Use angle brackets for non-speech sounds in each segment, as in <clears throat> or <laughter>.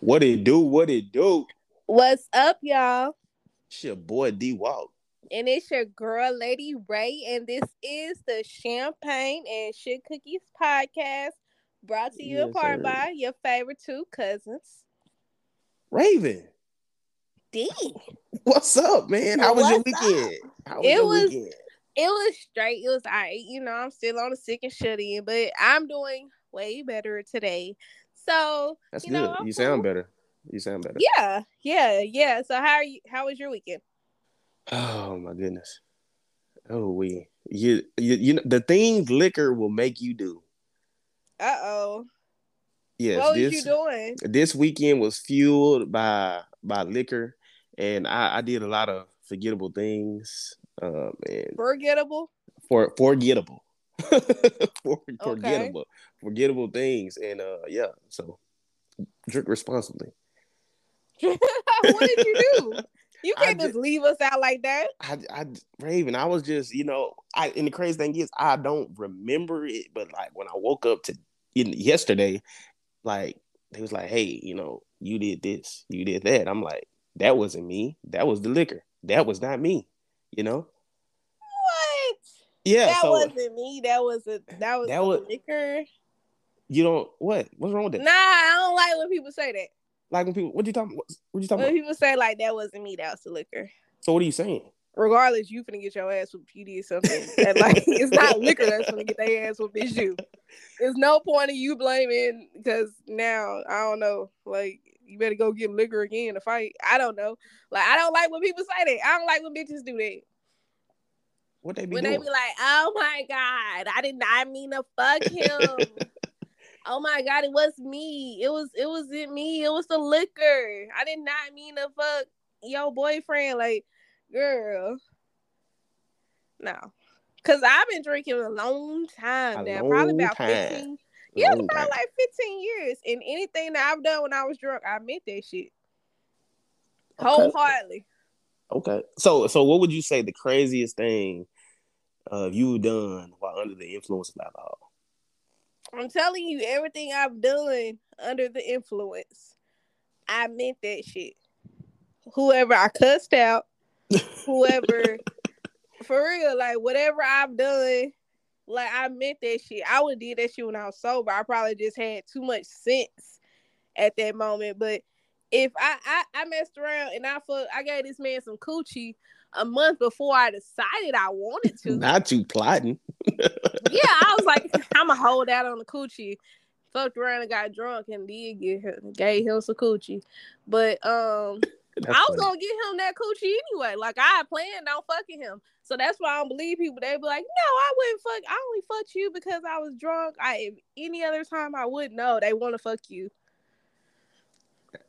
What it do? What it do? What's up, y'all? It's your boy D Walk. And it's your girl, Lady Ray, and this is the Champagne and Shit Cookies podcast brought to you Yes, apart by your favorite two cousins. Raven, D. what's up, man? How was your weekend? How was It your was- weekend? It was straight. It was all right. You know, I'm still on the sick and shut in, but I'm doing way better today. So, That's you good. I'm you sound cool. better. You sound better. yeah, yeah, yeah. So, how are you? How was your weekend? Oh my goodness. Oh we you you you know the things liquor will make you do. Uh oh. Yes, what was this you doing? this weekend was fueled by by liquor, and I, I did a lot of forgettable things. Um, and Forgettable. for forgettable, <laughs> for, forgettable, forgettable things, and uh, yeah. So drink responsibly. <laughs> what did you do? You can't just leave us out like that. I, I, Raven, I was just, you know, I. And the crazy thing is, I don't remember it, but like when I woke up to in yesterday, like they was like, hey, you know, you did this, you did that. I'm like, that wasn't me. That was the liquor. That was not me. You know. What? Yeah. that so wasn't me. That was a that was That the was- liquor. you don't what? What's wrong with that? Nah, I don't like when people say that. Like when people, what you talking? What, what you talking When about? people say like that wasn't me, that was the liquor. So what are you saying? Regardless, you finna get your ass whooped. You did something. and like <laughs> it's not liquor that's gonna get their ass whooped. It's you. There's no point in you blaming because now I don't know. Like you better go get liquor again to fight. I don't know. Like I don't like when people say that. I don't like when bitches do that. What they be when doing? they be like, "Oh my god, I did not mean to fuck <laughs> him." oh my god, it was me. It was it wasn't me. It was the liquor. I did not mean to fuck your boyfriend. Like, girl, no, because I've been drinking a long time A now, probably about time. fifteen. Yeah, Long about like fifteen years. And anything that I've done when I was drunk, I meant that shit Okay. wholeheartedly. Okay. So so what would you say the craziest thing uh you've done while under the influence of alcohol? I'm telling you, everything I've done under the influence, I meant that shit. Whoever I cussed out, whoever, <laughs> for real, like whatever I've done, like I meant that shit. I would did that shit when I was sober. I probably just had too much sense at that moment. But if I I, I messed around and I fuck, I gave this man some coochie a month before I decided I wanted to. <laughs> Not you plotting. <laughs> yeah, I was like, I'm gonna hold out on the coochie. Fucked around and got drunk and did get him, gave him some coochie, but um, That's I was funny. gonna get him that coochie anyway. Like I planned on fucking him, so that's why I don't believe people. They be like, no, I wouldn't fuck. I only fucked you because I was drunk. I if any other time I would know they want to fuck you.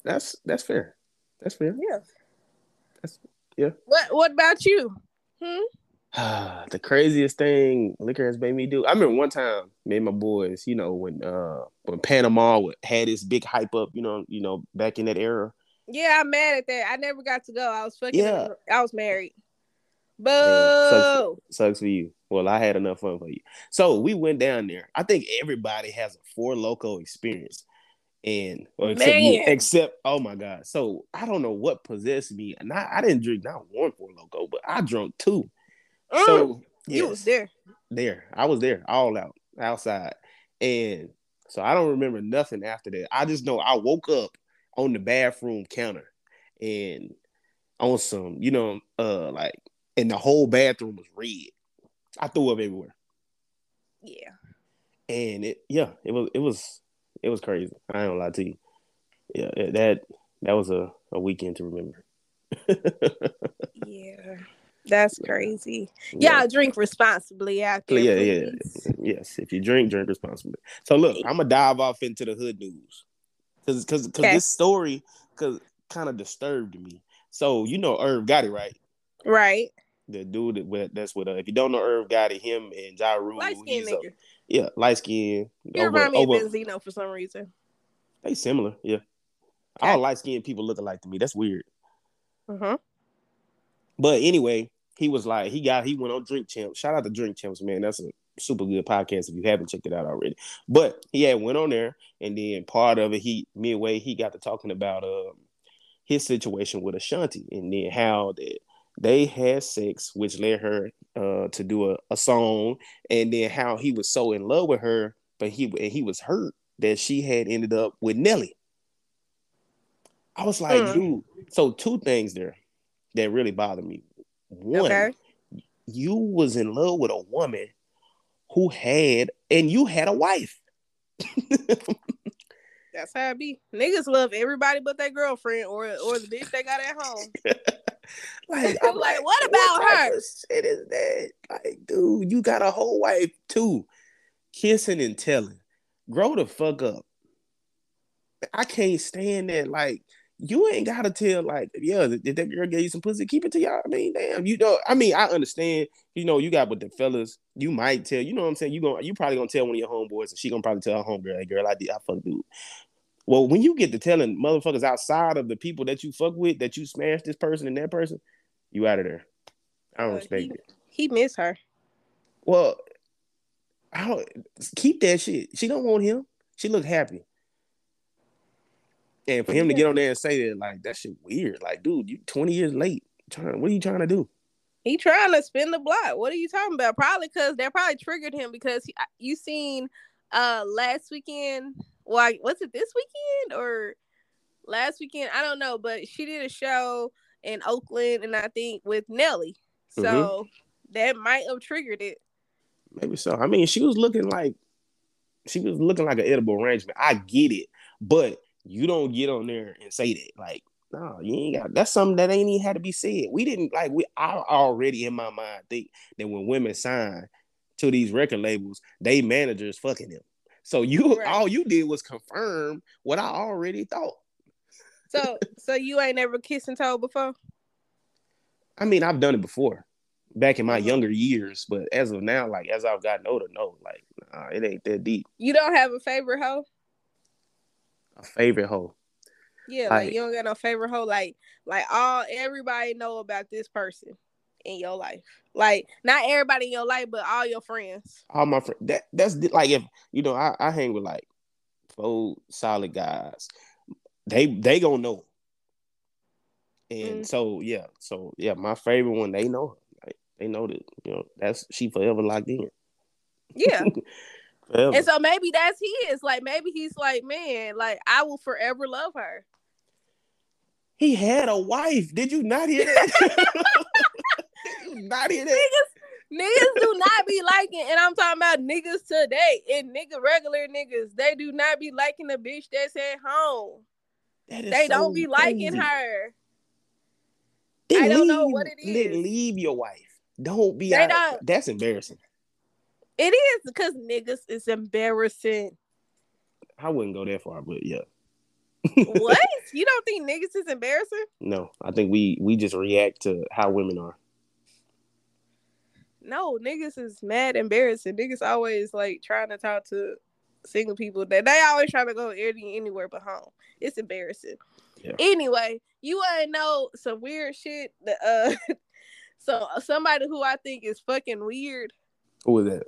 That's that's fair. That's fair. Yeah. That's yeah. What What about you? Hmm. <sighs> the craziest thing liquor has made me do. I remember one time, me and my boys, you know, when uh when Panama had this big hype up, you know, you know, back in that era. Yeah, I'm mad at that. I never got to go. I was fucking. Yeah. I was married. Boo. Yeah, Sucks for you. Well, I had enough fun for you. So we went down there. I think everybody has a Four Loko experience. And except, except oh my god. So I don't know what possessed me. And I, I didn't drink not one Four Loko, but I drunk two. Mm, So you was there. there. I was there, all out, outside. And so I don't remember nothing after that. I just know I woke up on the bathroom counter and on some, you know, uh like and the whole bathroom was red. I threw up everywhere. Yeah. And it yeah, it was it was it was crazy. I ain't gonna lie to you. Yeah, that that was a, a weekend to remember. <laughs> Yeah. That's crazy. Yeah, drink responsibly there. Yeah, yeah, yes. If you drink, drink responsibly. So look, I'm gonna dive off into the hood news because because because Okay. this story because kind of disturbed me. So you know Irv Gotti, right? Right. The dude that that's with uh, if you don't know Irv Gotti, him and Ja Rule, Light a- nigga. yeah, light skin. You remind me of Benzino for some reason. They similar, yeah. Okay. All light skinned people look alike to me. That's weird. Uh-huh. But anyway, he was like, he got he went on Drink Champs. Shout out to Drink Champs, man. That's a super good podcast if you haven't checked it out already. But he had went on there, and then part of it, he midway he got to talking about um his situation with Ashanti, and then how that they had sex, which led her uh, to do a, a song, and then how he was so in love with her, but he and he was hurt that she had ended up with Nelly. I was like, mm. dude. So two things there that really bothered me. One, okay. you was in love with a woman who had, and you had a wife. <laughs> That's how it be. Niggas love everybody but their girlfriend or or the bitch they got at home. <laughs> like, <laughs> I'm like, what about what her? Shit is that? Like, dude, you got a whole wife too, kissing and telling. Grow the fuck up. I can't stand that. Like, you ain't gotta tell like, yeah, did that girl get you some pussy? Keep it to y'all. I mean, damn, you know. I mean, I understand. You know, you got with the fellas. You might tell. You know what I'm saying? You going you probably gonna tell one of your homeboys, and she gonna probably tell her homegirl, hey, girl, I did, I fuck dude. Well, when you get to telling motherfuckers outside of the people that you fuck with that you smashed this person and that person, you out of there. I don't uh, respect he, it. He miss her. Well, I don't keep that shit. She don't want him. She look happy. And for him to get on there and say that, like, that shit weird. Like, dude, you 20 years late. Trying, what are you trying to do? He trying to spin the block. What are you talking about? Probably because that probably triggered him because he, you seen uh last weekend. Why was it this weekend or last weekend? I don't know, but she did a show in Oakland, and I think with Nelly. So mm-hmm. that might have triggered it. Maybe so. I mean, she was looking like she was looking like an edible arrangement. I get it, but you don't get on there and say that. Like, no, you ain't got. That's something that ain't even had to be said. We didn't like. We I already in my mind think that when women sign to these record labels, they managers fucking them. So you right. all you did was confirm what I already thought. So so you ain't never kissed and told before? I mean, I've done it before, back in my mm-hmm. younger years, but as of now, like as I've gotten older, no, like nah, it ain't that deep. You don't have a favorite hoe? A favorite hoe? Yeah, like, like you don't got no favorite hoe. Like like all everybody know about this person in your life. Like not everybody in your life, but all your friends. All my friends. That that's like if you know I, I hang with like four solid guys. They they gonna know. And mm. so yeah, so yeah, my favorite one they know. Like, they know that you know that's she forever locked in. Yeah. <laughs> and so maybe that's his. Like maybe he's like, man, like I will forever love her. He had a wife. Did you not hear that? <laughs> not hear that? Niggas, niggas do not be liking, and I'm talking about niggas today. And nigga, regular niggas, they do not be liking the bitch that's at home. They so don't be liking her. Then I don't leave, know what it is. Leave your wife. Don't be they out. Don't. That's embarrassing. It is because niggas is embarrassing. I wouldn't go that far, but yeah. what? <laughs> You don't think niggas is embarrassing? No, I think we we just react to how women are. No, niggas is mad embarrassing. Niggas always like trying to talk to single people that they always trying to go anywhere but home. It's embarrassing. Yeah. Anyway, you want to know some weird shit? That, uh, <laughs> so somebody who I think is fucking weird. Who is that?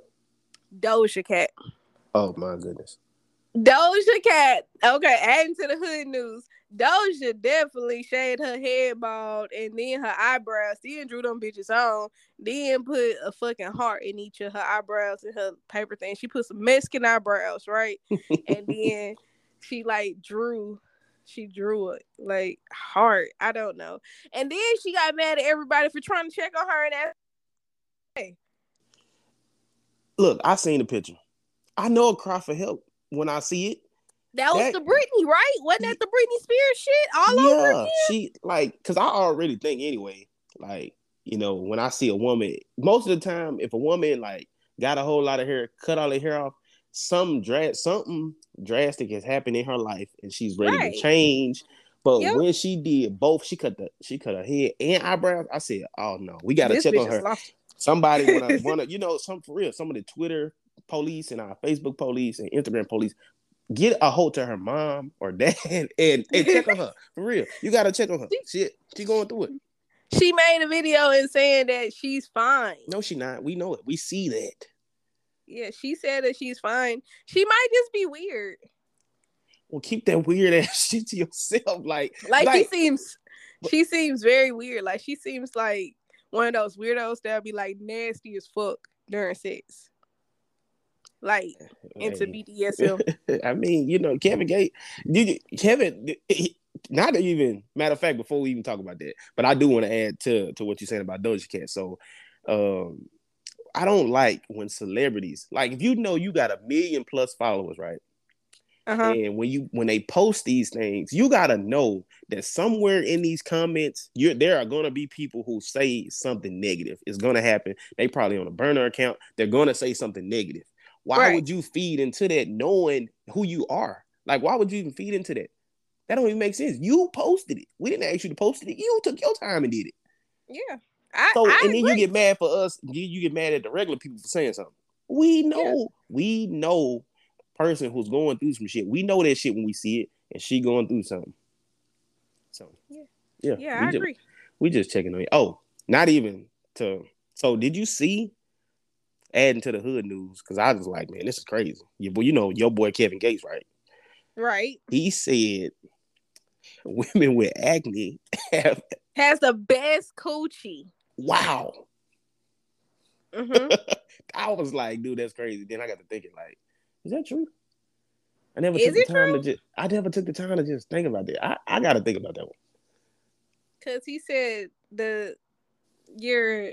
Doja Cat. Oh my goodness. Doja Cat. Okay, adding to the hood news. Doja definitely shaved her head bald and then her eyebrows, then drew them bitches on, then put a fucking heart in each of her eyebrows and her paper thing. She put some Mexican eyebrows, right? and <laughs> then she like drew, she drew it like heart. I don't know. And then she got mad at everybody for trying to check on her and ask, hey. Look, I seen the picture. I know a cry for help when I see it. That was the Britney, right? Wasn't that the Britney Spears shit all yeah, over again? She like because I already think anyway, like, you know, when I see a woman, most of the time, if a woman like got a whole lot of hair, cut all her hair off, some dra- something drastic has happened in her life and she's ready right. to change. But yep. when she did both, she cut the she cut her head and eyebrows. I said, "Oh no, we got to check on her." Somebody wanna, <laughs> wanna, you know, some for real, some of the Twitter police and our Facebook police and Instagram police get a hold to her mom or <laughs> dad and, and check on her for real. You gotta check on her. Shit, she going through it. She made a video and saying that she's fine. No, she not. We know it. We see that. Yeah, she said that she's fine. She might just be weird. Well, keep that weird <laughs> ass shit to yourself. Like, like, like she seems, she seems very weird. Like she seems like one of those weirdos that'll be like nasty as fuck during sex. Like into hey. BDSM. <laughs> I mean, you know, Kevin Gate, Kevin, not even matter of fact, before we even talk about that, but I do want to add to to what you're saying about Doja Cat. So, um, I don't like when celebrities like if you know you got a million plus followers, right? Uh-huh. And when you when they post these things, you gotta know that somewhere in these comments, you're there are gonna be people who say something negative. It's gonna happen. They probably on a burner account. They're gonna say something negative. Why right. would you feed into that knowing who you are? Like, why would you even feed into that? That don't even make sense. You posted it. We didn't ask you to post it. You took your time and did it. Yeah. I, so I and agree. then you get mad for us. You, you get mad at the regular people for saying something. We know. Yeah. We know person who's going through some shit. We know that shit when we see it, and she going through something. So yeah, yeah, yeah I just, agree. We just checking on you. Oh, not even to. So did you see? Adding to the hood news because I was like, man, this is crazy. But you know your boy Kevin Gates, right? Right. He said <laughs> women with acne <laughs> have has the best coochie. Wow. Mm-hmm. <laughs> I was like, dude, that's crazy. Then I got to thinking, like, is that true? I never is took the time true? to just. I never took the time to just think about that. I, I got to think about that one. Cause he said the your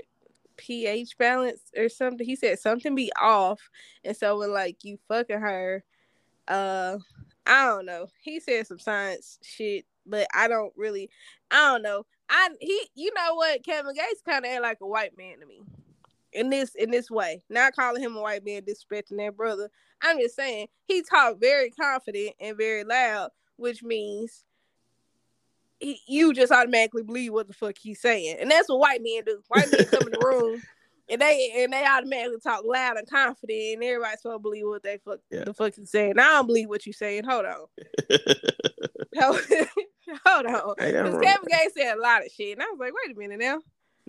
pH balance or something. He said something be off, and so when like you fucking her, uh, I don't know. He said some science shit, but I don't really. I don't know. I he, you know what? Kevin Gates kind of act like a white man to me in this in this way. Not calling him a white man, disrespecting that brother. I'm just saying he talked very confident and very loud, which means he, you just automatically believe what the fuck he's saying, and that's what white men do. White men come in the <laughs> room. And they and they automatically talk loud and confident, and everybody's supposed to believe what they fuck yeah. the fuck he's saying. I don't believe what you're saying. Hold on, <laughs> hold, <laughs> hold on. Because Kevin Gates said a lot of shit, and I was like, wait a minute now.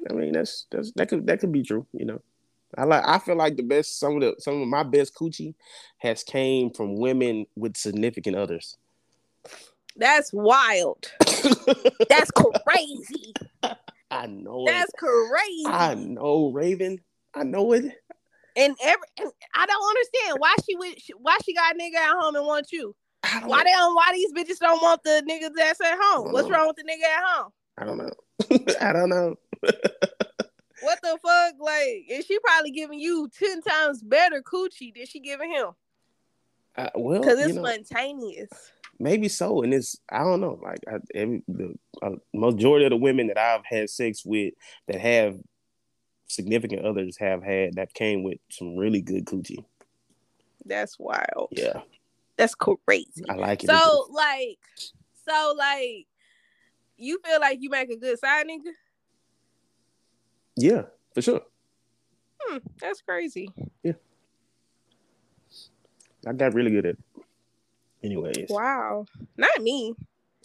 I mean, that's that's that could that could be true. You know, I like I feel like the best some of the some of my best coochie has came from women with significant others. That's wild. that's crazy. <laughs> I know That's it. crazy. I know, Raven. I know it. And every and I don't understand why she would why she got a nigga at home and want you. Why they don't why these bitches don't want the niggas that's at home? What's know. wrong with the nigga at home? I don't know. <laughs> I don't know. <laughs> what the fuck? Like, is she probably giving you ten times better coochie than she giving him? Uh, well, because it's you know, spontaneous. Maybe so, and it's I don't know. Like I, every, the uh, majority of the women that I've had sex with that have significant others have had that came with some really good coochie. That's wild. Yeah, that's crazy. I like it. So like, so like, you feel like you make a good side nigga? Yeah, for sure. Hmm, that's crazy. Yeah. I got really good at it. Anyways. Wow. Not me.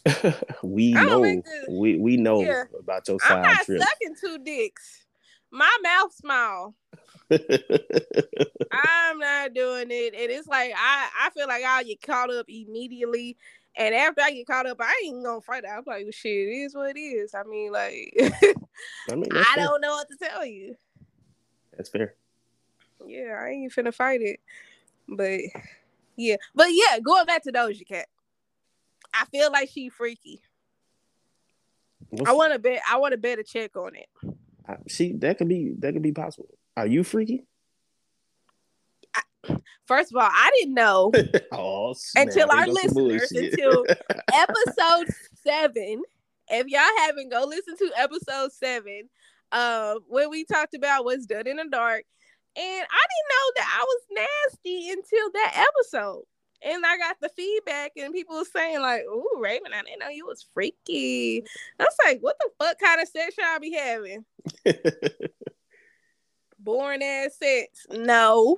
<laughs> we know we we know yeah. about your side I'm not trip. sucking two dicks. My mouth small. <laughs> I'm not doing it. And it's like I, I feel like I'll get caught up immediately. And after I get caught up, I ain't gonna fight it. I'm like, well, shit, it is what it is. I mean, like, I, mean, <laughs> I don't know what to tell you. That's fair. Yeah, I ain't finna fight it. But yeah, but yeah, going back to Doja Cat, I feel like she freaky. What's... I want to bet. I want to bet a check on it. I, see, that could be that could be possible. Are you freaky? First of all, I didn't know <laughs> oh, until our listeners until <laughs> episode seven. If y'all haven't, go listen to episode seven, uh, when we talked about what's done in the dark. And I didn't know that I was nasty until that episode. And I got the feedback, and people were saying, like, "Ooh, Raven, I didn't know you was freaky." I was like, "What the fuck kind of sex y'all be having?" <laughs> Boring ass sex. No.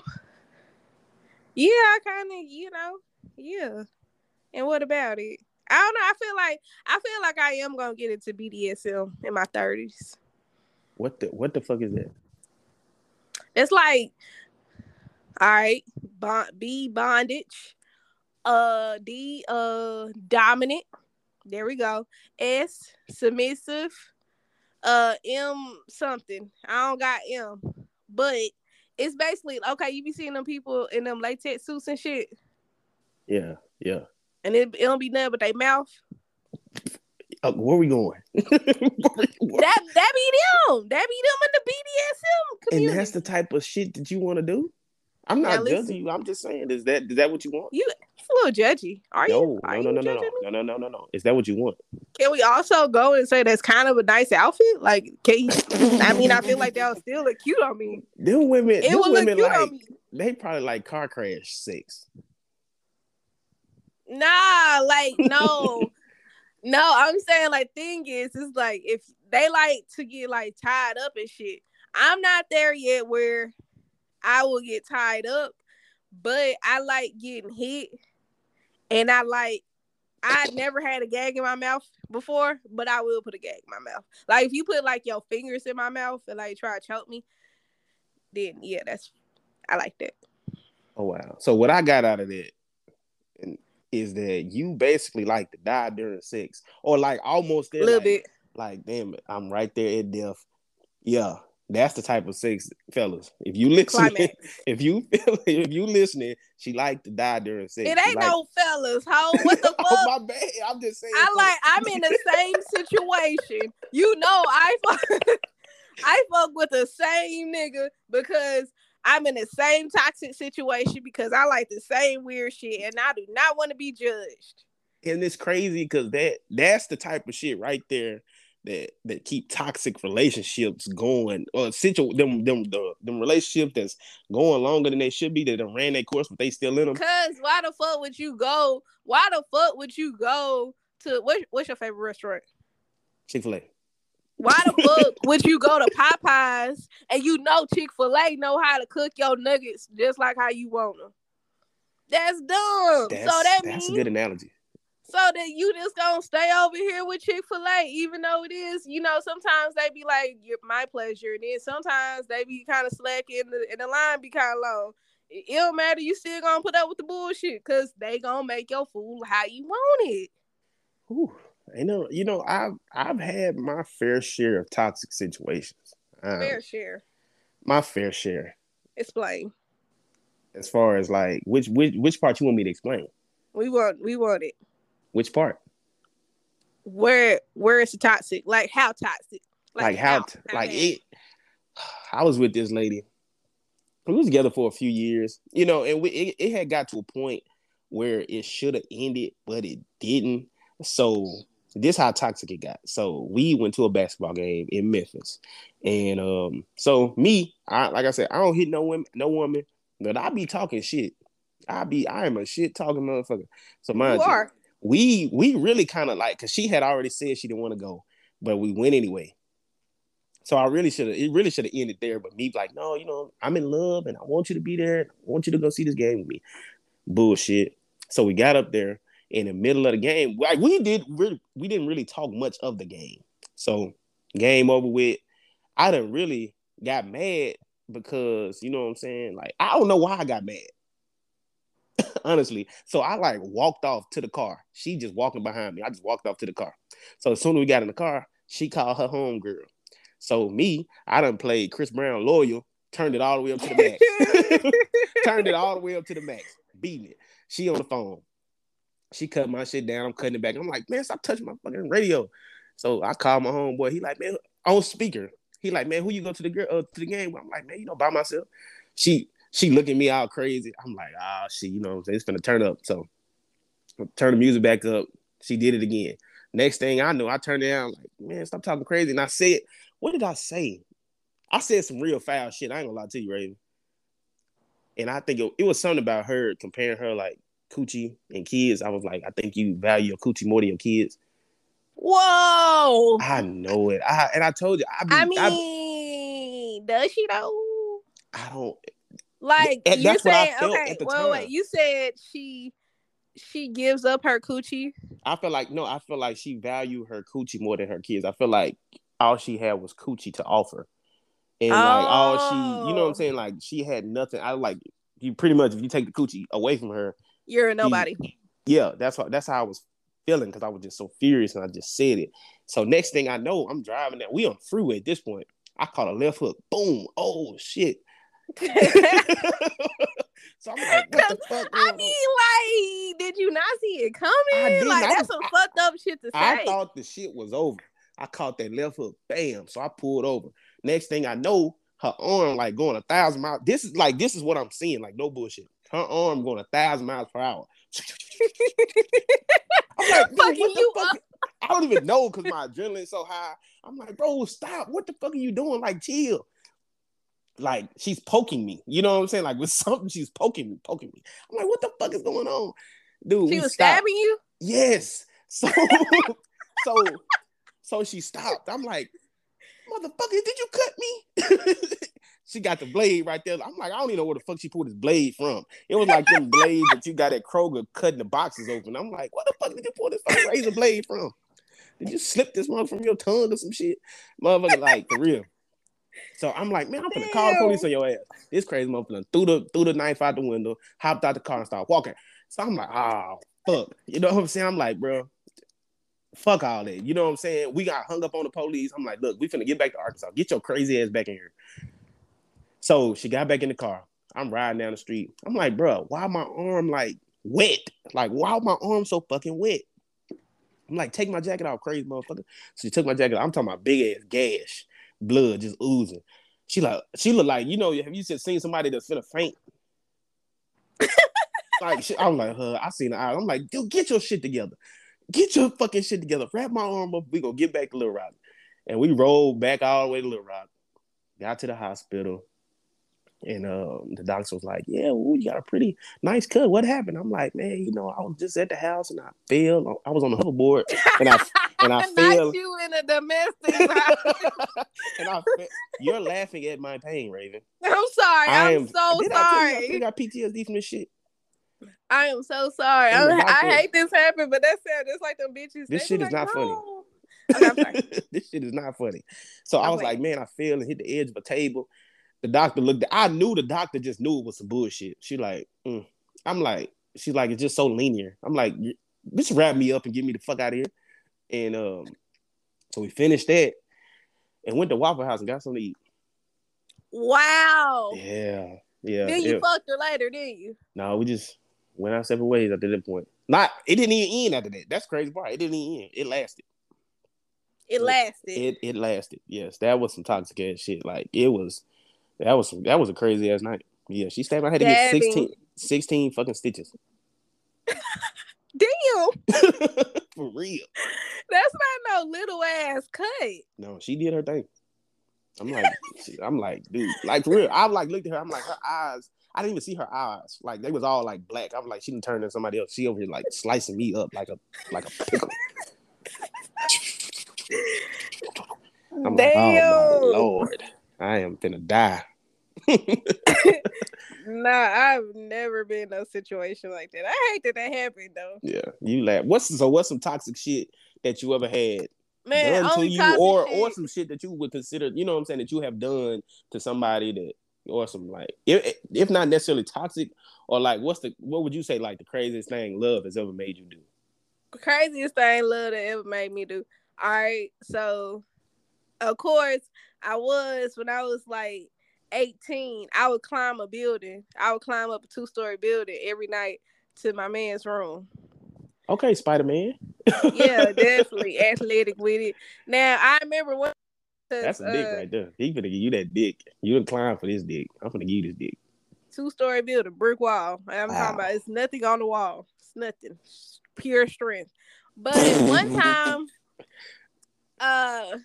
Yeah, I kind of, you know, yeah. And what about it? I don't know. I feel like I feel like I am gonna get into BDSM in my thirties. What the what the fuck is that? It's like, all right, bond, B bondage, uh, D uh dominant. There we go. S submissive, uh, M something. I don't got M, but it's basically okay. You be seeing them people in them latex suits and shit. Yeah, yeah. And it, it don't be nothing but they mouth. <laughs> Uh, where we going? <laughs> that that be them. That be them in the BDSM community. And that's the type of shit that you want to do. I'm not Now, judging you. I'm just saying, is that is that what you want? you a little judgy. Are No, you? Are no, no, you no, no, judging no, no, no, no, no. Is that what you want? Can we also go and say that's kind of a nice outfit? Like, can you? I mean, I feel like would still look cute on me. Them women, It them would look women cute like on me. they probably like car crash sex. Nah, like no, <laughs> no. I'm saying like thing is, it's like if they like to get like tied up and shit. I'm not there yet where I will get tied up, but I like getting hit, and I like. I never had a gag in my mouth before, but I will put a gag in my mouth. Like if you put like your fingers in my mouth and like try to choke me, then yeah, that's I like that. Oh wow! So what I got out of that is that you basically like to die during sex, or like almost there, A little like, bit. Like damn it, I'm right there at death. Yeah, that's the type of sex, fellas. If you listen, Climax. <laughs> if you <laughs> if you listening, she like to die during sex. It ain't like- no fellas, ho. <laughs> What the oh, fuck? oh my bad. I'm just saying. I like I'm in the same situation. You know I fuck I fuck with the same nigga because I'm in the same toxic situation because I like the same weird shit and I do not want to be judged. and it's crazy because that that's the type of shit right there that that keep toxic relationships going or situ them them the them relationships that's going longer than they should be that ran their course but they still in them. Cause why the fuck would you go? Why the fuck would you go to what, what's your favorite restaurant? Chick Fil A. Why the fuck would you go to Popeyes and you know Chick Fil A know how to cook your nuggets just like how you want them? That's dumb. That's, so that that's means a good analogy. So that you just gonna stay over here with Chick Fil A, even though it is, you know, sometimes they be like my pleasure, and then sometimes they be kind of slack and the and the line be kind of long. It, it don't matter. You still gonna put up with the bullshit because they gonna make your food how you want it. Whew. You know, you know, I've I've had my fair share of toxic situations. Um, Fair share. my fair share. Explain. As far as like which which which part you want me to explain? We want we want it. Which part? Where where is the toxic? Like how toxic? like how, t- like bad? it i was with this lady we was together for a few years you know and we it, it had got to a point where it should have ended but it didn't so this how toxic it got so we went to a basketball game in memphis and um so me i like i said i don't hit no women no woman but i be talking shit i be i am a shit talking motherfucker so mind You you, are. We we really kind of like because she had already said she didn't want to go but we went anyway so I really should have it really should have ended there. But me like, no, you know, I'm in love and I want you to be there. I want you to go see this game with me. Bullshit. So we got up there in the middle of the game. Like we did really we didn't really talk much of the game. So game over with. I didn't really got mad because you know what I'm saying? Like, I don't know why I got mad. Honestly. So I like walked off to the car. She just walking behind me. I just walked off to the car. So as soon as we got in the car, she called her home girl. So me, I done played Chris Brown loyal, turned it all the way up to the max. <laughs> turned it all the way up to the max, beating it. She on the phone. She cut my shit down. I'm cutting it back. I'm like, man, stop touching my fucking radio. So I called my homeboy. He like, man, on speaker. He like, man, who you go to the girl uh, to the game? I'm like, man, you know, by myself. She she looking at me all crazy. I'm like, ah, shit, you know, I'm saying? it's gonna turn up. So turn the music back up. She did it again. Next thing I know, I turned it down. Like, man, stop talking crazy. And I said, what did I say? I said some real foul shit. I ain't gonna lie to you, Raven. And I think it, it was something about her comparing her like coochie and kids. I was like, I think you value your coochie more than your kids. Whoa. I know it. I and I told you. I, be, I I, mean, does she though? I don't. Like That- you're that's what I saying, okay, well, wait, you said she she gives up her coochie. I feel like no, I feel like she valued her coochie more than her kids. I feel like all she had was coochie to offer. And like all she you know what I'm Oh. saying? Like she had nothing. I like you pretty much if you take the coochie away from her, You're a nobody. yeah, that's what that's how I was feeling because I was just so furious and I just said it. So next thing I know, I'm driving that we on freeway at this point. I caught a left hook. Boom. Oh shit. <laughs> so I'm like, what the fuck? I mean, on? like, did you not see it coming? I. Like, I that's was- some fucked up shit to say. I thought the shit was over. I caught that left hook. Bam. So I pulled over. Next thing I know, her arm like going a thousand miles. This is like this is what I'm seeing. Like no bullshit. Her arm going a thousand miles per hour. I'm like, <laughs> what the you fuck? I don't even know because my adrenaline's so high. I'm like, bro, stop. What the fuck are you doing? Like, chill. Like, she's poking me. You know what I'm saying? Like, with <laughs> something, she's poking me, poking me. I'm like, what the fuck is going on? Dude, she was stopped. stabbing you. Yes. <laughs> So, <laughs> so, so she stopped. I'm like, motherfucker, did you cut me? she got the blade right there. I'm like, I don't even know where the fuck she pulled this blade from. It was like them blades that you got at Kroger cutting the boxes open. I'm like, what the fuck did you pull this fucking razor blade from? Did you slip this one from your tongue or some shit? Motherfucker, like for real. So I'm like, man, I'm gonna call the police on your ass. This crazy motherfucker threw the threw the knife out the window, hopped out the car and started walking. So I'm like, oh fuck. You know what I'm saying? I'm like, bro, fuck all that. You know what I'm saying? We got hung up on the police. I'm like, look, we finna get back to Arkansas. Get your crazy ass back in here. So she got back in the car. I'm riding down the street. I'm like, bro, why my arm like wet? Like, why my arm so fucking wet? I'm like, take my jacket off, crazy motherfucker. So she took my jacket off. I'm talking about big ass gash, blood just oozing. She like, she look like, you know, have you just seen somebody that's gonna faint? <laughs> like, she, I'm like, huh, I seen the eye. I'm like, dude, get your shit together. Get your fucking shit together. Wrap my arm up. We gonna get back to Little Rock. And we rolled back all the way to Little Rock. Got to the hospital. And um, the doctor was like, "Yeah, ooh, you got a pretty nice cut. What happened?" I'm like, "Man, you know, I was just at the house and I fell. I was on the hoverboard and I and I <laughs> fell. you in a domestic. <laughs> and I you're laughing at my pain, Raven. I'm sorry. I I'm so did I tell you I got PTSD from this shit. I am so sorry. I, I hate this happened, but that sound just like them bitches. This shit is like, not funny. Okay, <laughs> this shit is not funny. So I I'm was like, man, I fell and hit the edge of a table. The doctor looked. I knew the doctor just knew it was some bullshit. She like, mm. I'm like, she's like, it's just so linear. I'm like, bitch, wrap me up and get me the fuck out of here. And um, so we finished that and went to Waffle House and got something to eat. Wow. Yeah, yeah. then you it- fucked her later, didn't you? no, we just went our separate ways after that point. Not, it didn't even end after that. That's crazy part. It didn't even end. It lasted. It Yeah. lasted. It it lasted. Yes, that was some toxic ass shit. Like it was, that was that was a crazy ass night. Yeah, she stabbed. I had to get Stabbing. 16, 16 fucking stitches <laughs> Damn. for real. That's not no little ass cut. No, she did her thing. I'm like, <laughs> I'm like, dude, like for real. I like looked at her. I'm like, her eyes. I didn't even see her eyes. Like they was all like black. I was like, she didn't turn into somebody else. She over here like slicing me up like a like a pickle. <laughs> I'm like, oh Damn. my lord, I am gonna die. <laughs> Nah, I've never been in a situation like that. I hate that that happened though. Yeah, you laugh. What's so? What's some toxic shit that you ever had Man, done to you, or shit. or some shit that you would consider? You know what I'm saying? That you have done to somebody that, or some like, if if not necessarily toxic, or like, what's the what would you say like the craziest thing love has ever made you do? craziest thing love that ever made me do. All right, so of course I was when I was like 18, I would climb a building. I would climb up a two story building every night to my man's room. Okay, Spider Man. Yeah, <laughs> definitely athletic with it. Now I remember one. That's a dick uh, right there. He finna give you that dick. You didn't climb for this dick. I'm gonna give you this dick. Two story building, brick wall. I'm Wow. talking about it's nothing on the wall. It's nothing. It's pure strength. But at one <laughs> time, uh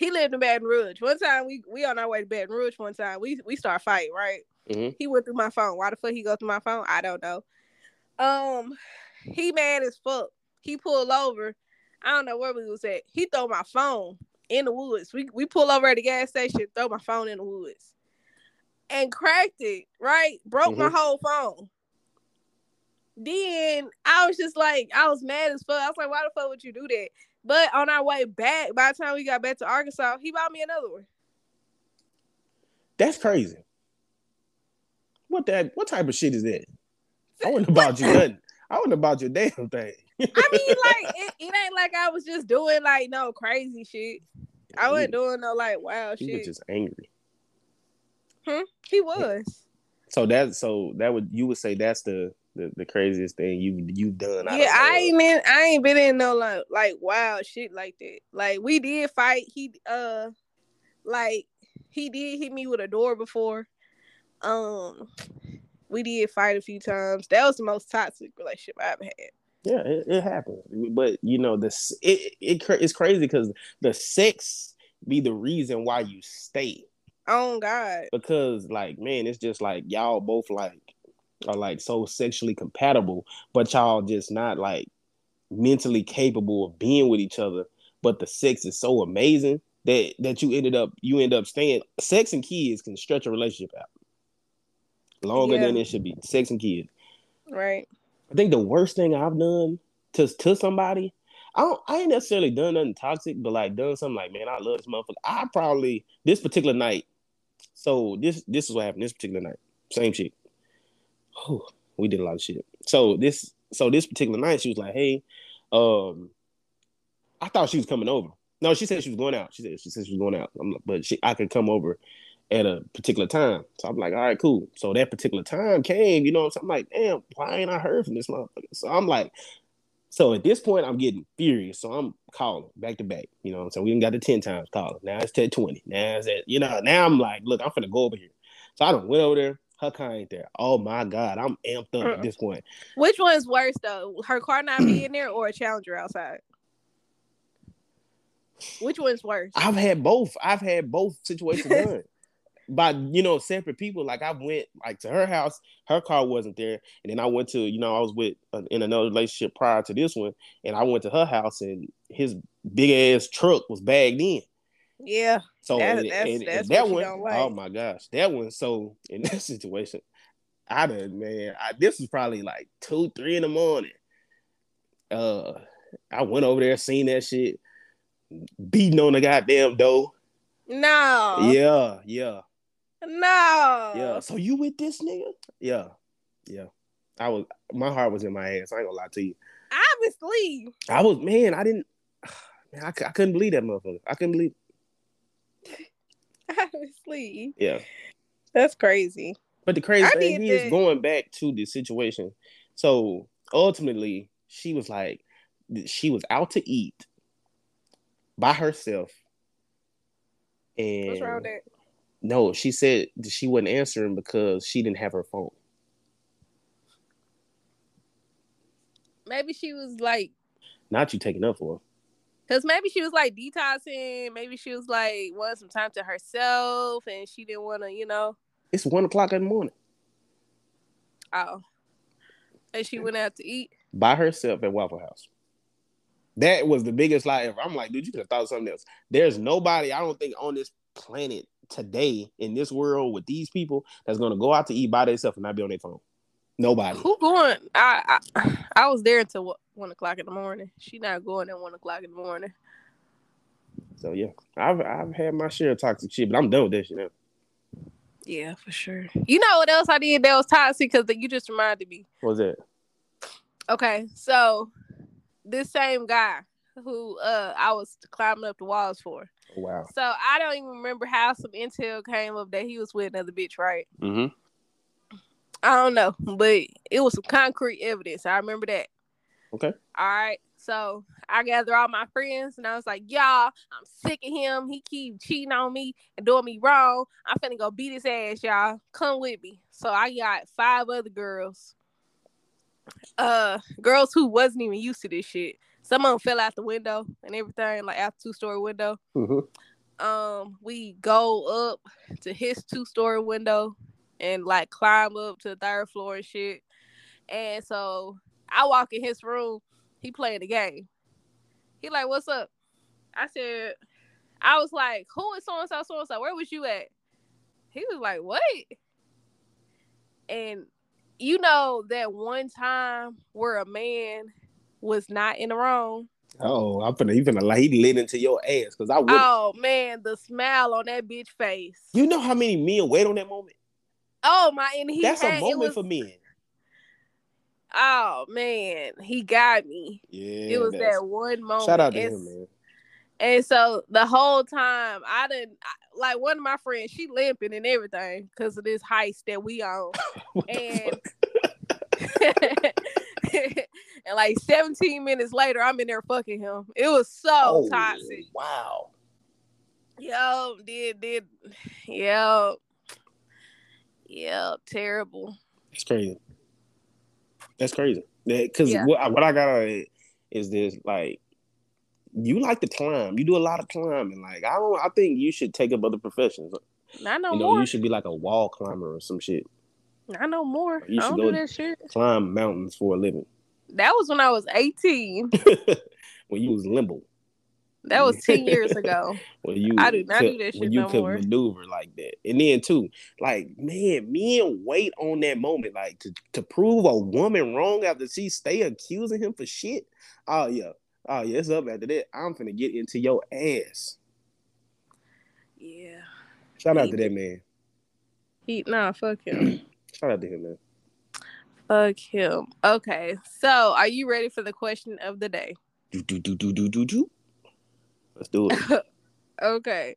he lived in Baton Rouge. One time we we on our way to Baton Rouge one time. We we start fighting, right? Mhm. He went through my phone. Why the fuck he go through my phone? I don't know. Um he mad as fuck. He pulled over. I don't know where we was at. He throw my phone in the woods. We we pull over at the gas station, throw my phone in the woods. And cracked it, right? Broke my Mhm. whole phone. then I was just like, I was mad as fuck. I was like, why the fuck would you do that? But on our way back, by the time we got back to Arkansas, he bought me another one. That's crazy. What that? What type of shit is that? I wouldn't about <laughs> you nothing. I wouldn't about your damn thing. I mean, <laughs> like it, it, ain't like I was just doing like no crazy shit. I wasn't doing no like wild shit. he was just angry. Hmm? He was. So that so that would you would say that's the the, the craziest thing you you've done. Yeah, I ain't been I ain't been in no like like wild shit like that. Like we did fight. He uh like he did hit me with a door before. Um we did fight a few times. That was the most toxic relationship I ever had. Yeah, it, it happens. But you know, this it, it it's crazy because the sex be the reason why you stay. Oh God. Because like, man, it's just like y'all both like are like so sexually compatible, but y'all just not like mentally capable of being with each other. But the sex is so amazing that that you ended up you end up staying. Sex and kids can stretch a relationship out longer Yeah. than it should be. Sex and kids. Right. I think the worst thing I've done to to somebody, I don't I ain't necessarily done nothing toxic, but like done something like, man, I love this motherfucker. I probably this particular night. So this this is what happened this particular night. Same shit. Whew, we did a lot of shit. So this so this particular night, she was like, hey, um, I thought she was coming over. No, she said she was going out. She said she said she was going out. I'm like, but she I could come over at a particular time. So I'm like, all right, cool. So that particular time came, you know, so I'm like, damn, why ain't I heard from this motherfucker? So I'm like, so at this point, I'm getting furious. So I'm calling back to back, you know. So we done got the 10 times calling. Now it's 10 20. Now it's at, you know, now I'm like, look, I'm finna go over here. So I don't went over there. Her car ain't there. Oh my God, I'm amped up at this point. Which one's worse though? Her car not being there or a challenger outside? Which one's worse? I've had both. I've had both situations <laughs> done by you know separate people. Like I went like to her house, her car wasn't there, and then I went to you know I was with uh, in another relationship prior to this one, and I went to her house and his big ass truck was bagged in. Yeah. So That- and- that's- and- and that one, like. oh my gosh, that one. So in that <laughs> situation, I done man, I, this was probably like two, three in the morning. Uh, I went over there, seen that shit, beating on the goddamn door. No. Yeah, yeah, No. yeah. So you with this nigga? Yeah, yeah. I was, my heart was in my ass. I ain't gonna lie to you. Obviously. I was, man. I didn't, <sighs> man. I, I couldn't believe that motherfucker. I couldn't believe. <laughs> Obviously. Yeah. That's crazy. But the crazy I thing is that. going back to the situation. So ultimately, she was like, she was out to eat by herself. And What's wrong with that? no, she said that she wasn't answering because she didn't have her phone. Maybe she was like, Not you taking up for her. Because maybe she was like detoxing. Maybe she was like wanting some time to herself and she didn't want to, you know, It's one o'clock in the morning oh. And she went out to eat. by herself at Waffle House. That was the biggest lie ever. I'm like, dude, you could have thought of something else. There's nobody, I don't think, on this planet today in this world with these people that's gonna go out to eat by themselves and not be on their phone. Nobody. Who going? I, I I was there until what, one o'clock in the morning. She not going at one o'clock in the morning. So yeah, I've I've had my share of toxic shit, but I'm done with this shit now. Yeah, for sure. You know what else I did that was toxic? Because you just reminded me. What was it? Okay, so this same guy who uh I was climbing up the walls for. Wow. So I don't even remember how some intel came up that he was with another bitch, right? Mm-hmm. I don't know, but it was some concrete evidence. I remember that. Okay. All right. So I gather all my friends and I was like, y'all, I'm sick of him. He keep cheating on me and doing me wrong. I'm finna go beat his ass, y'all. Come with me. So I got five other girls. Uh girls who wasn't even used to this shit. Some of them fell out the window and everything, like out two story window. Mm-hmm. Um, we go up to his two story window and like climb up to the third floor and shit. And so I walk in his room, he playing the game. He like, what's up? I said, I was like, who is so and so, so and so? Where was you at? He was like, what? And you know that one time where a man was not in the wrong. Oh, I'm finna, you finna like he lit into your ass because I would. Oh man, the smile on that bitch face. You know how many men wait on that moment? Oh my, and he That's had, a moment was, for men. Oh man, he got me. Yeah, it was that one moment. Shout out to and, him, man. and so the whole time, I didn't I- like one of my friends. She limping and everything because of this heist that we on. <laughs> And- <laughs> and like 17 minutes later, I'm in there fucking him. It was so Oh, toxic. Wow. Yo, did did, yo, yeah, terrible. That's crazy. That's crazy. Because Yeah. what, I- what I got out of it is this like you like to climb. You do a lot of climbing. Like I don't. I think you should take up other professions. Not no you know, more. you should be like a wall climber or some shit. Not no more. You I should don't do that shit. Climb mountains for a living. That was when I was 18. <laughs> when you was limbo. That was 10 <laughs> years ago. When you I do not could, do that shit when you no could more. maneuver like that. And then too, like man, men wait on that moment, like to, to prove a woman wrong after she stay accusing him for shit. Oh yeah. Oh yeah, it's up after that. I'm finna get into your ass. Yeah. Shout out to that man. He nah, fuck him. <clears throat> Shout out to him, man. fuck him. Okay. So are you ready for the question of the day? Do do do do do do do. Let's do it. <laughs> Okay.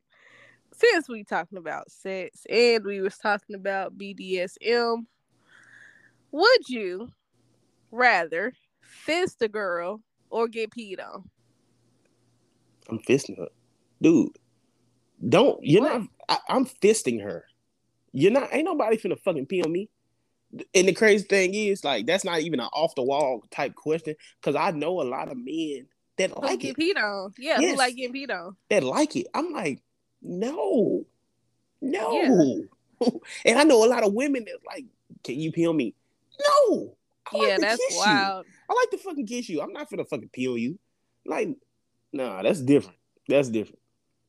Since we talking about sex and we was talking about BDSM, would you rather fist a girl or get peed on? I'm fisting her, dude. Don't you're What? not. I, I'm fisting her. You're not. Ain't nobody finna fucking pee on me. And the crazy thing is, like, that's not even an off the wall type question because I know a lot of men that like get it. peed on? Yeah, Yes. who like getting peed on? That like it. I'm like, no, no. <laughs> and I know a lot of women that like, can you pee on me? No. I yeah, to that's kiss you. wild. I like to fucking kiss you. I'm not finna fucking pee on you. Like, nah, that's different. That's different.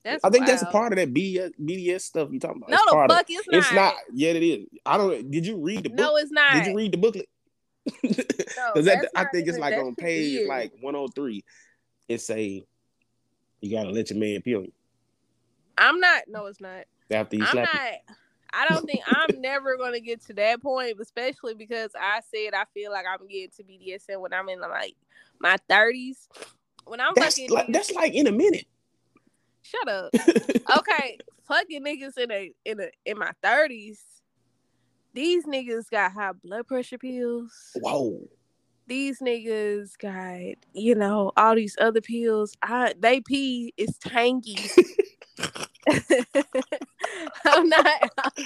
That's I think that's a part of that BS, BDS stuff you talking about. No, It's the fuck it's not. It's not. Yet it is. I don't. Did you read the book? No, it's not. Did you read the booklet? <laughs> No, Because that's I think it's like on page weird. like 103. It say you gotta let your man peel you I'm not. No, it's not. after you I'm slap not. I don't think I'm <laughs> never gonna get to that point, especially because I said I feel like I'm getting to BDSM when I'm in like my 30s. When I'm. That's fucking like that's like in a minute. shut up. <laughs> Okay, fucking niggas in a in a in my 30s. These niggas got high blood pressure pills. Whoa. These niggas got you know all these other pills. I they pee is tangy. <laughs> <laughs> I'm not.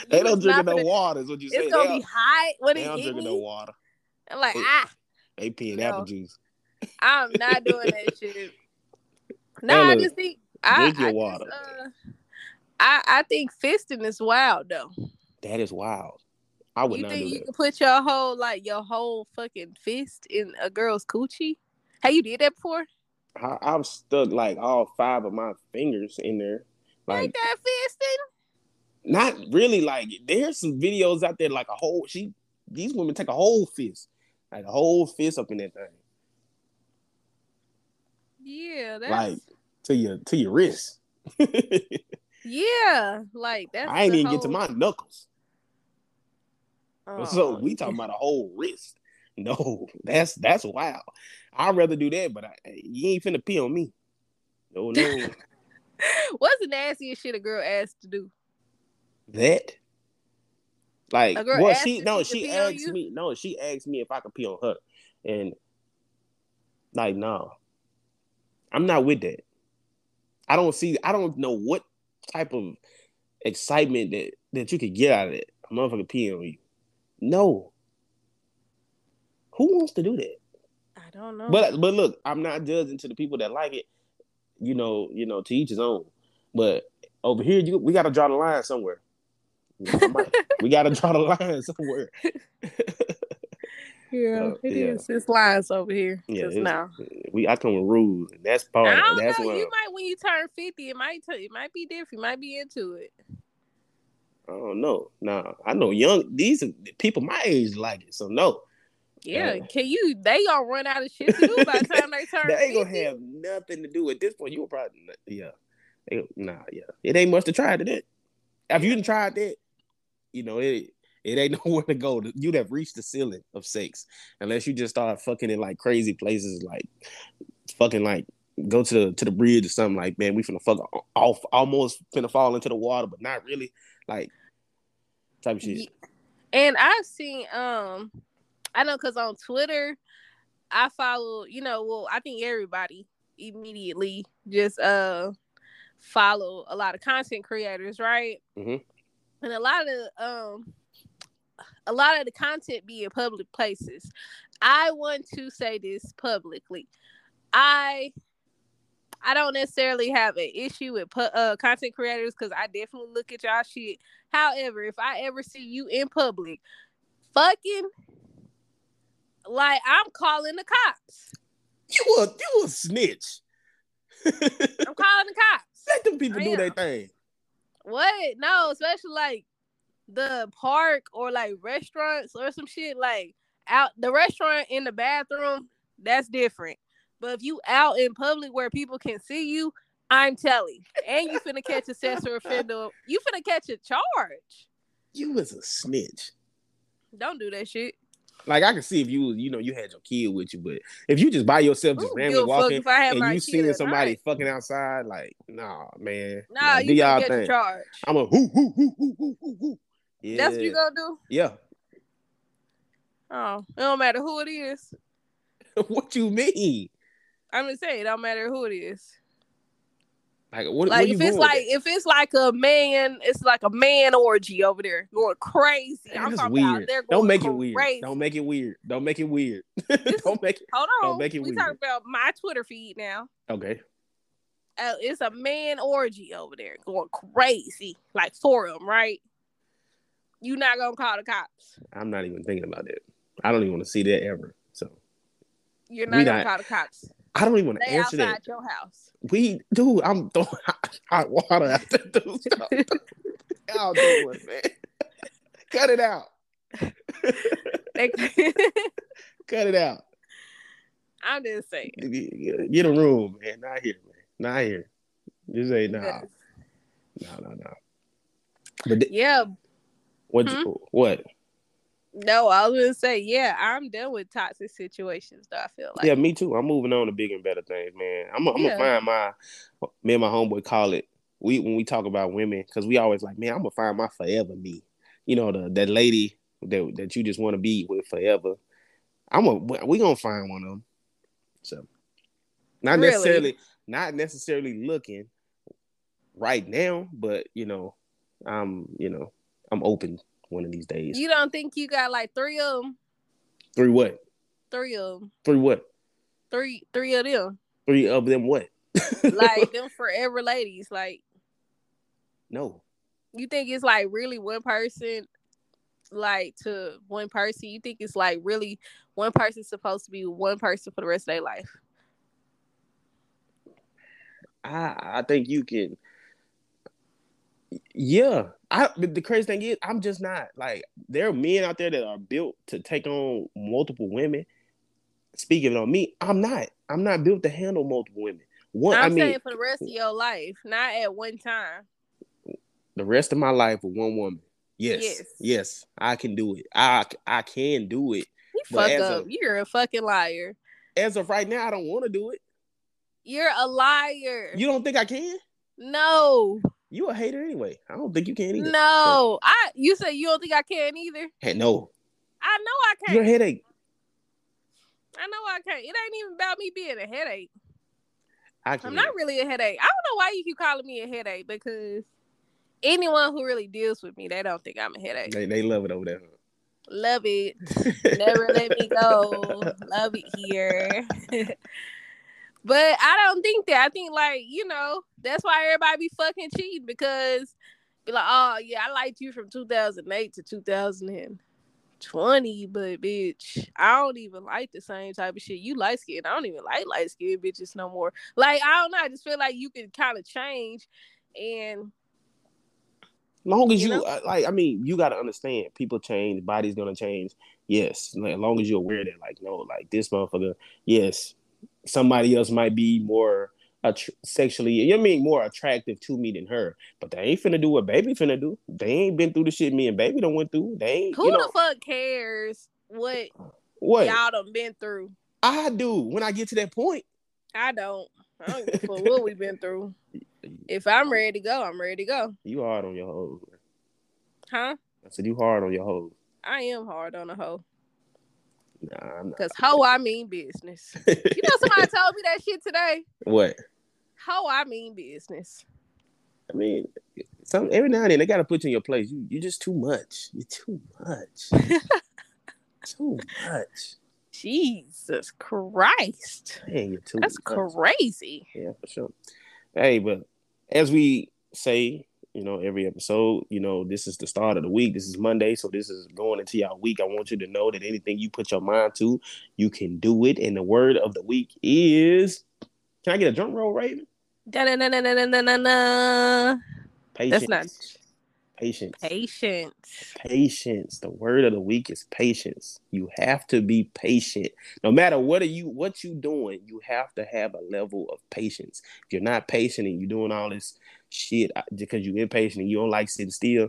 They don't drink no water. Is what you say. It's gonna they be hot when they don't drink no water. I'm like, They- ah, They peeing No. apple juice. I'm not doing that <laughs> shit. No, Hey, I just think I, drink your I water. Just, uh, I I think fisting is wild though. That is wild. I would you not think you can put your whole like your whole fucking fist in a girl's coochie? Have you did that before? I, I've stuck like all five of my fingers in there. Like Ain't that fisting? not really like there's some videos out there like a whole she these women take a whole fist like a whole fist up in that thing Yeah, that's like to your to your wrist <laughs> yeah, like that's. i ain't even get to my knuckles so Oh, we talking about a whole wrist. <laughs> No that's that's wild. I'd rather do that but I, you ain't finna pee on me. No no. <laughs> What's the nastiest shit a girl asked to do? that? Like A girl well she if no she could she pee on asked me no she asked me if i could pee on her. And like no. I'm not with that. I don't see i don't know what type of excitement that that you could get out of it a motherfucker peeing on you no who wants to do that I don't know. but but look i'm not judging to the people that like it you know you know to each his own but over here you, we got to draw the line somewhere You know, I might- we got to draw the line somewhere <laughs> yeah, uh, it yeah. is. It's lines over here. Yeah, Just now. we I come with rules, and that's part. I don't That's know. You might when you turn fifty, it might t- it might be different. You might be into it. I don't know. Nah, I know young these people my age like it, so no. Yeah, uh, can you? They gonna run out of shit to do by the time they <laughs> turn. they ain't gonna have nothing to do at this point. You will probably, yeah, they, nah, yeah. It ain't much to try to that. If you didn't try that, you know it. It ain't <laughs> nowhere to go. You'd have reached the ceiling of sex unless you just start fucking in like crazy places, like fucking like go to the to the bridge or something like man, we finna fuck off almost finna fall into the water, but not really. Like type of shit. And I've seen um I know cause on Twitter I follow, you know, well, I think everybody immediately just uh follow a lot of content creators, right? Mm-hmm. And a lot of um a lot of the content be in public places. I want to say this publicly. I I don't necessarily have an issue with uh, content creators because I definitely look at y'all shit. However, if I ever see you in public, fucking like I'm calling the cops. You a you a snitch. I'm calling the cops. Let them people do their thing. What? No, especially like the park or like restaurants or some shit like out the restaurant in the bathroom. That's different. But if you out in public where people can see you, I'm telling. And you finna catch a sexual offender. You finna catch a charge. You was a snitch. Don't do that shit. Like I can see if you, you know, you had your kid with you, but if you just by yourself, just Ooh, randomly walking, and you seeing somebody night. fucking outside, like, nah, man, nah, nah you do y'all get charge. I'm a whoo whoo whoo whoo whoo whoo. Yeah. That's what you gonna do? Yeah. Oh, it don't matter who it is. <laughs> what you mean? I'm gonna say it don't matter who it is. Like what? Like if it's like if it's like a man, it's like a man orgy over there going crazy. I'm talking weird. about don't make crazy. it weird. Don't make it weird. Don't make it weird. <laughs> don't make it. Hold on. Don't make it we weird. talking about my Twitter feed now. Okay. Uh, it's a man orgy over there going crazy, like for them, right? You not gonna call the cops? I'm not even thinking about that. I don't even want to see that ever. So you're not gonna not, call the cops. I don't even want to answer that. your house. We, dude, I'm throwing <laughs> hot, hot water at the dude. Stop. <laughs> Y'all doing, man? Cut it out. <laughs> Cut it out. I'm just saying. Get, get a room, man. Not here, man. Not here. Just say no. No, no, no. But th- yeah. What? Hmm? What? No, I was gonna say, yeah, I'm done with toxic situations. Though I feel like, yeah, me too. I'm moving on to bigger and better things, man. I'm, I'm yeah. gonna find my, me and my homeboy call it. We when we talk about women, because we always like, man, I'm gonna find my forever me. You know, the that lady that that you just want to be with forever. I'm a we gonna find one of them. So, not really? necessarily, not necessarily looking right now, but you know, I'm you know, I'm open one of these days. You don't think you got like three of them? Three what? Three of them. Three what? Three three of them. Three of them what? <laughs> like them forever ladies. Like no. You think it's like really one person like to one person? You think it's like really one person supposed to be one person for the rest of their life? I I think you can yeah, I. But the crazy thing is, I'm just not like there are men out there that are built to take on multiple women. Speaking on me, I'm not. I'm not built to handle multiple women. One, I'm I mean, saying for the rest of your life, not at one time. The rest of my life with one woman. Yes, yes, yes I can do it. I I can do it. You fuck up. Of, You're a fucking liar. As of right now, I don't want to do it. You're a liar. You don't think I can? No. You a hater anyway. I don't think you can either. No, so. I. You say you don't think I can either. Hey, no. I know I can't. Your headache. I know I can't. It ain't even about me being a headache. I. I'm not really a headache. I don't know why you keep calling me a headache because anyone who really deals with me, they don't think I'm a headache. They, they love it over there. Love it. <laughs> Never let me go. Love it here. <laughs> But I don't think that. I think like you know that's why everybody be fucking cheating because be like, oh yeah, I liked you from 2008 to 2020, but bitch, I don't even like the same type of shit. You light skin. I don't even like light skin bitches no more. Like I don't know. I just feel like you can kind of change and Long as You you, know? uh, like, I mean, you got to understand, people change, body's gonna change. Yes, like, as long as you're aware that, like, no, like this motherfucker, yes, somebody else might be more att- sexually, you know I mean, more attractive to me than her, but they ain't finna do what baby finna do. They ain't been through the shit me and baby done went through. They ain't, Who you know the fuck cares what what y'all done been through? I do when I get to that point. I don't. I don't give a fuck what we've been through. <laughs> If I'm ready to go, I'm ready to go. You hard on your hoe. Huh? I said you hard on your hoe. I am hard on a hoe. Nah, Cause hoe I mean business. <laughs> You know somebody told me that shit today. what? Hoe I mean business. I mean, some every now and then they gotta put you in your place. You you just too much. You're too much. <laughs> too much. Jesus Christ. Man, you're too That's much. crazy. Yeah, for sure. Hey, but as we say, you know, every episode, you know, this is the start of the week. This is Monday, so this is going into your week. I want you to know that anything you put your mind to, you can do it. And the word of the week is can I get a drum roll, Raven? Da-na-na-na-na-na-na. Patience. That's not patience. patient. Patience. The word of the week is patience. You have to be patient. No matter what are you what you doing, you have to have a level of patience. If you're not patient and you're doing all this shit because you're impatient and you don't like sitting still,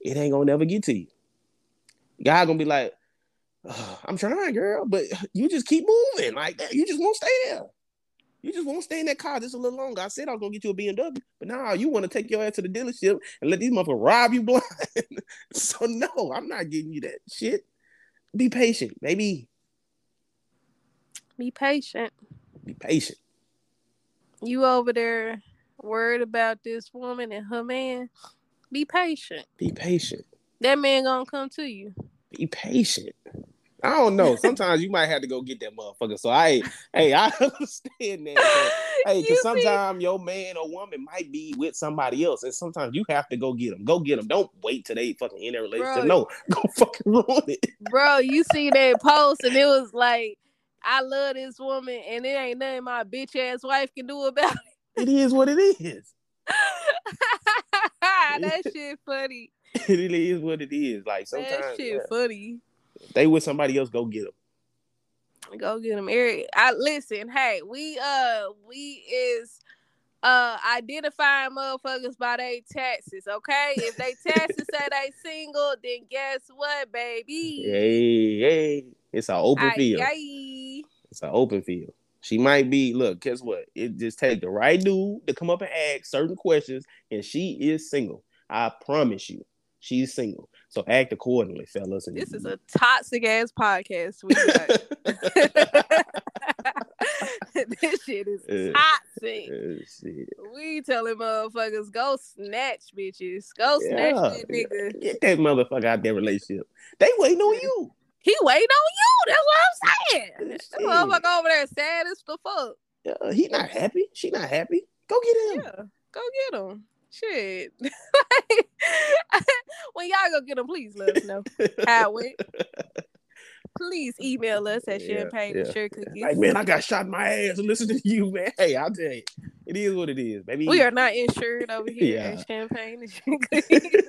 it ain't gonna never get to you. God gonna be like, "Ugh, I'm trying, girl, but you just keep moving. Like that. you just won't stay there. You just won't stay in that car just a little longer. I said I was gonna get you a BMW, but now you want to take your ass to the dealership and let these motherfuckers rob you <laughs> blind. so no, I'm not getting you that shit. Be patient, baby. Be patient. Be patient. You over there worried about this woman and her man. Be patient. Be patient. That man gonna come to you. Be patient. I don't know. <laughs> Sometimes you might have to go get that motherfucker. So I, hey, I <laughs> understand that. Hey, <laughs> because sometimes your man or woman might be with somebody else, and sometimes you have to go get them. Go get them. Don't wait till they fucking in a relationship. Bro. No, go fucking ruin it. Bro, you see that post and it was like, I love this woman and it ain't nothing my bitch ass wife can do about it. It is what it is. <laughs> that <laughs> shit funny. It is what it is. Like that sometimes shit yeah, funny. they with somebody else. Go get them. Go get them, Eric. I listen. Hey, we uh we is uh identifying motherfuckers by their taxes. Okay, if they <laughs> taxes say they single, then guess what, baby? Hey, hey, it's an open field. ay. It's an open field. She might be. Look, guess what? It just take the right dude to come up and ask certain questions, and she is single. I promise you, she's single. So act accordingly, fellas. This is a toxic ass podcast. We <laughs> <laughs> this shit is Uh, toxic. Uh, shit. We telling motherfuckers go snatch bitches, go snatch Yeah, that nigga. Get that motherfucker out that relationship. They waiting on you. He waiting on you. That's what I'm saying. That motherfucker over there sad as the fuck. Uh, he not happy. She not happy. Go get him. Yeah, go get him. Shit. <laughs> when y'all go get him, please let us know how it went. <laughs> Please email us at Yeah, champagne yeah, and sugar cookies. Like man, I got shot in my ass. Listen to <laughs> you, man. Hey, I'll tell you, it is what it is, baby. We are not insured over here Yeah. at Champagne and Sugar Cookies.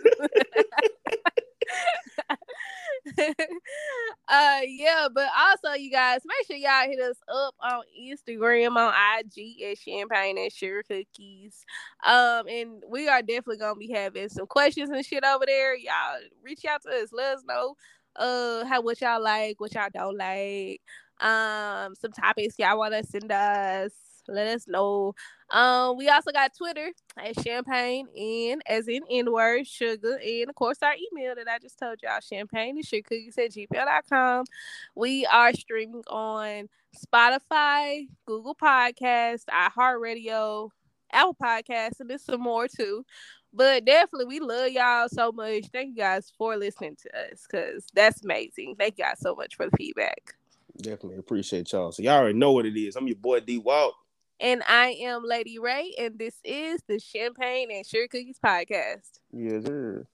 <laughs> uh yeah, but also you guys make sure y'all hit us up on Instagram on IG at Champagne and Sugar Cookies. Um and we are definitely gonna be having some questions and shit over there. Y'all reach out to us, let us know uh how what y'all like, what y'all don't like, um some topics y'all want to send us. Let us know. Um, we also got Twitter at champagne and as in N word sugar and of course our email that I just told y'all champagne and sugar cookies at gmail.com. We are streaming on Spotify, Google Podcasts, iHeartRadio, Apple Podcasts, and there's some more too. But definitely, we love y'all so much. Thank you guys for listening to us because that's amazing. Thank you guys so much for the feedback. Definitely appreciate y'all. So y'all already know what it is. I'm your boy D Walk. And I am Lady Ray, and this is the Champagne and Sugar Cookies podcast. Yes, sir.